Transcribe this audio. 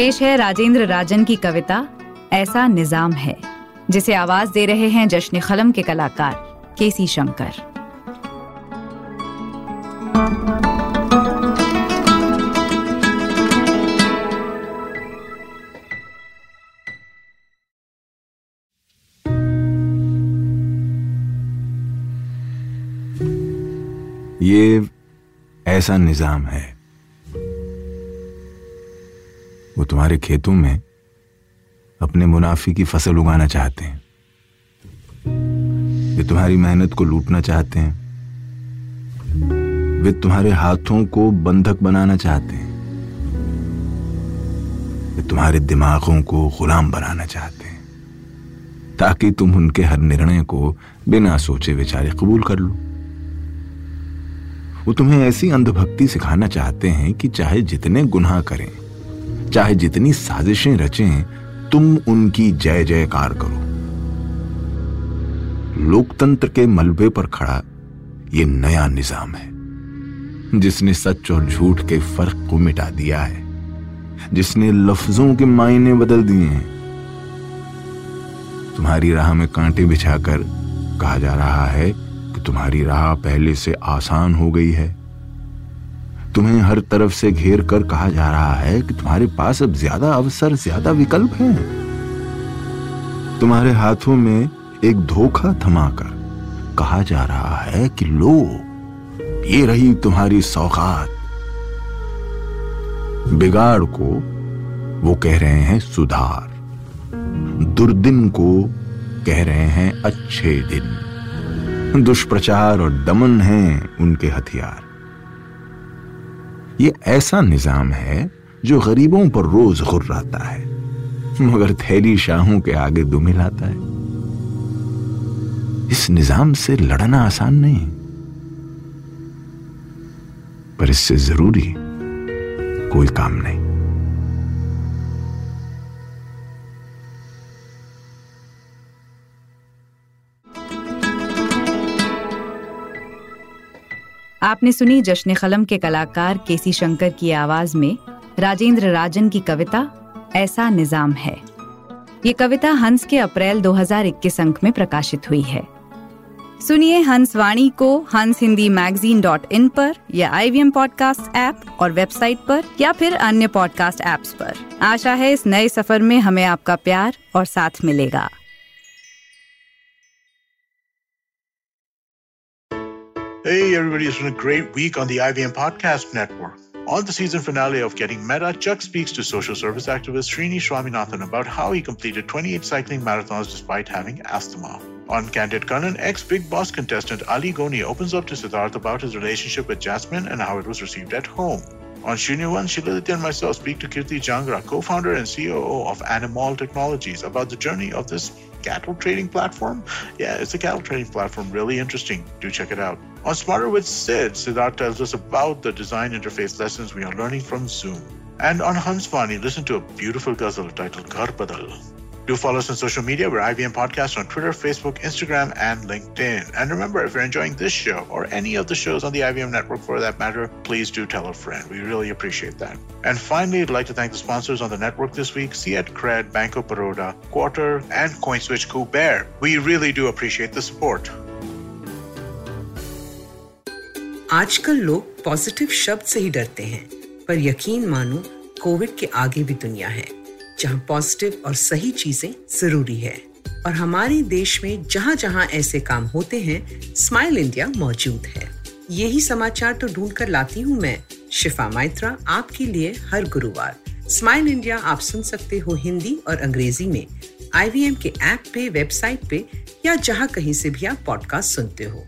पेश है राजेंद्र राजन की कविता, ऐसा निज़ाम है, जिसे आवाज़ दे रहे हैं जश्न खलम के कलाकार केसी शंकर। ये ऐसा निज़ाम है वो तुम्हारे खेतों में अपने मुनाफी की फ़सल उगाना चाहते हैं। वे तुम्हारी मेहनत को लूटना चाहते हैं। वे तुम्हारे हाथों को बंधक बनाना चाहते हैं। वे तुम्हारे दिमागों को गुलाम बनाना चाहते हैं, ताकि तुम उनके हर निर्णय को बिना सोचे विचारे कबूल कर लो। वो तुम्हें ऐसी अंधभक्ति सिखाना चाहते हैं कि चाहे जितने गुनाह करें चाहे जितनी साजिशें रचें, तुम उनकी जय जयकार करो। लोकतंत्र के मलबे पर खड़ा यह नया निज़ाम है, जिसने सच और झूठ के फ़र्क को मिटा दिया है, जिसने लफ्जों के मायने बदल दिए हैं। तुम्हारी राह में कांटे बिछाकर कहा जा रहा है कि तुम्हारी राह पहले से आसान हो गई है। तुम्हें हर तरफ़ से घेर कर कहा जा रहा है कि तुम्हारे पास अब ज़्यादा अवसर, ज़्यादा विकल्प हैं। तुम्हारे हाथों में एक धोखा थमाकर कहा जा रहा है कि लो, ये रही तुम्हारी सौगात। बिगाड़ को वो कह रहे हैं सुधार। दुर्दिन को कह रहे हैं अच्छे दिन। दुष्प्रचार और दमन हैं उनके हथियार। ये ऐसा निज़ाम है जो गरीबों पर रोज गुर्राता है, मगर थैली शाहों के आगे दुमिलाता है। इस निज़ाम से लड़ना आसान नहीं, पर इससे ज़रूरी कोई काम नहीं। आपने सुनी जश्न कलम के कलाकार केसी शंकर की आवाज़ में राजेंद्र राजन की कविता, ऐसा निज़ाम है। ये कविता हंस के अप्रैल 2021 अंक में प्रकाशित हुई है। सुनिए हंस वाणी को हंस हिंदी मैगजीन डॉट इन पर या I V M podcast app और वेबसाइट पर या फिर अन्य पॉडकास्ट ऐप्स पर। आशा है इस नए सफ़र में हमें आपका प्यार और साथ मिलेगा। Hey, everybody, it's been a great week on the IVM Podcast Network. On the season finale of Getting Meta, Chuck speaks to social service activist Srini Swaminathan about how he completed 28 cycling marathons despite having asthma. On Candid Kanan, ex Big Boss contestant Ali Goni opens up to Siddharth about his relationship with Jasmine and how it was received at home. On Shunya One, Shiladitya and myself speak to Kirti Jangra, co-founder and COO of Animal Technologies, about the journey of this cattle trading platform. Yeah, it's a cattle trading platform. Really interesting. Do check it out. On Smarter with Sid, Siddharth tells us about the design interface lessons we are learning from Zoom. And on Hansvani, listen to a beautiful ghazal titled Ghar Badal. Do follow us on social media. We're IVM Podcast on Twitter, Facebook, Instagram, and LinkedIn. And remember, if you're enjoying this show or any of the shows on the IVM network for that matter, please do tell a friend. We really appreciate that. And finally, I'd like to thank the sponsors on the network this week Fiat Cred, Banco Baroda, Quarter, and CoinSwitch Kuber. We really do appreciate the support. आजकल लोग positive शब्द से ही डरते हैं पर यकीन मानो Covid के आगे भी दुनिया है जहाँ पॉजिटिव और सही चीज़ें ज़रूरी है। और हमारे देश में जहाँ जहाँ ऐसे काम होते हैं स्माइल इंडिया मौजूद है। यही समाचार तो ढूंढ कर लाती हूँ मैं। शिफा माइत्रा, आपके लिए हर गुरुवार। स्माइल इंडिया आप सुन सकते हो हिंदी और अंग्रेज़ी में। आईवीएम के ऐप पे, वेबसाइट पे, या जहाँ कहीं से भी आप पॉडकास्ट सुनते हो।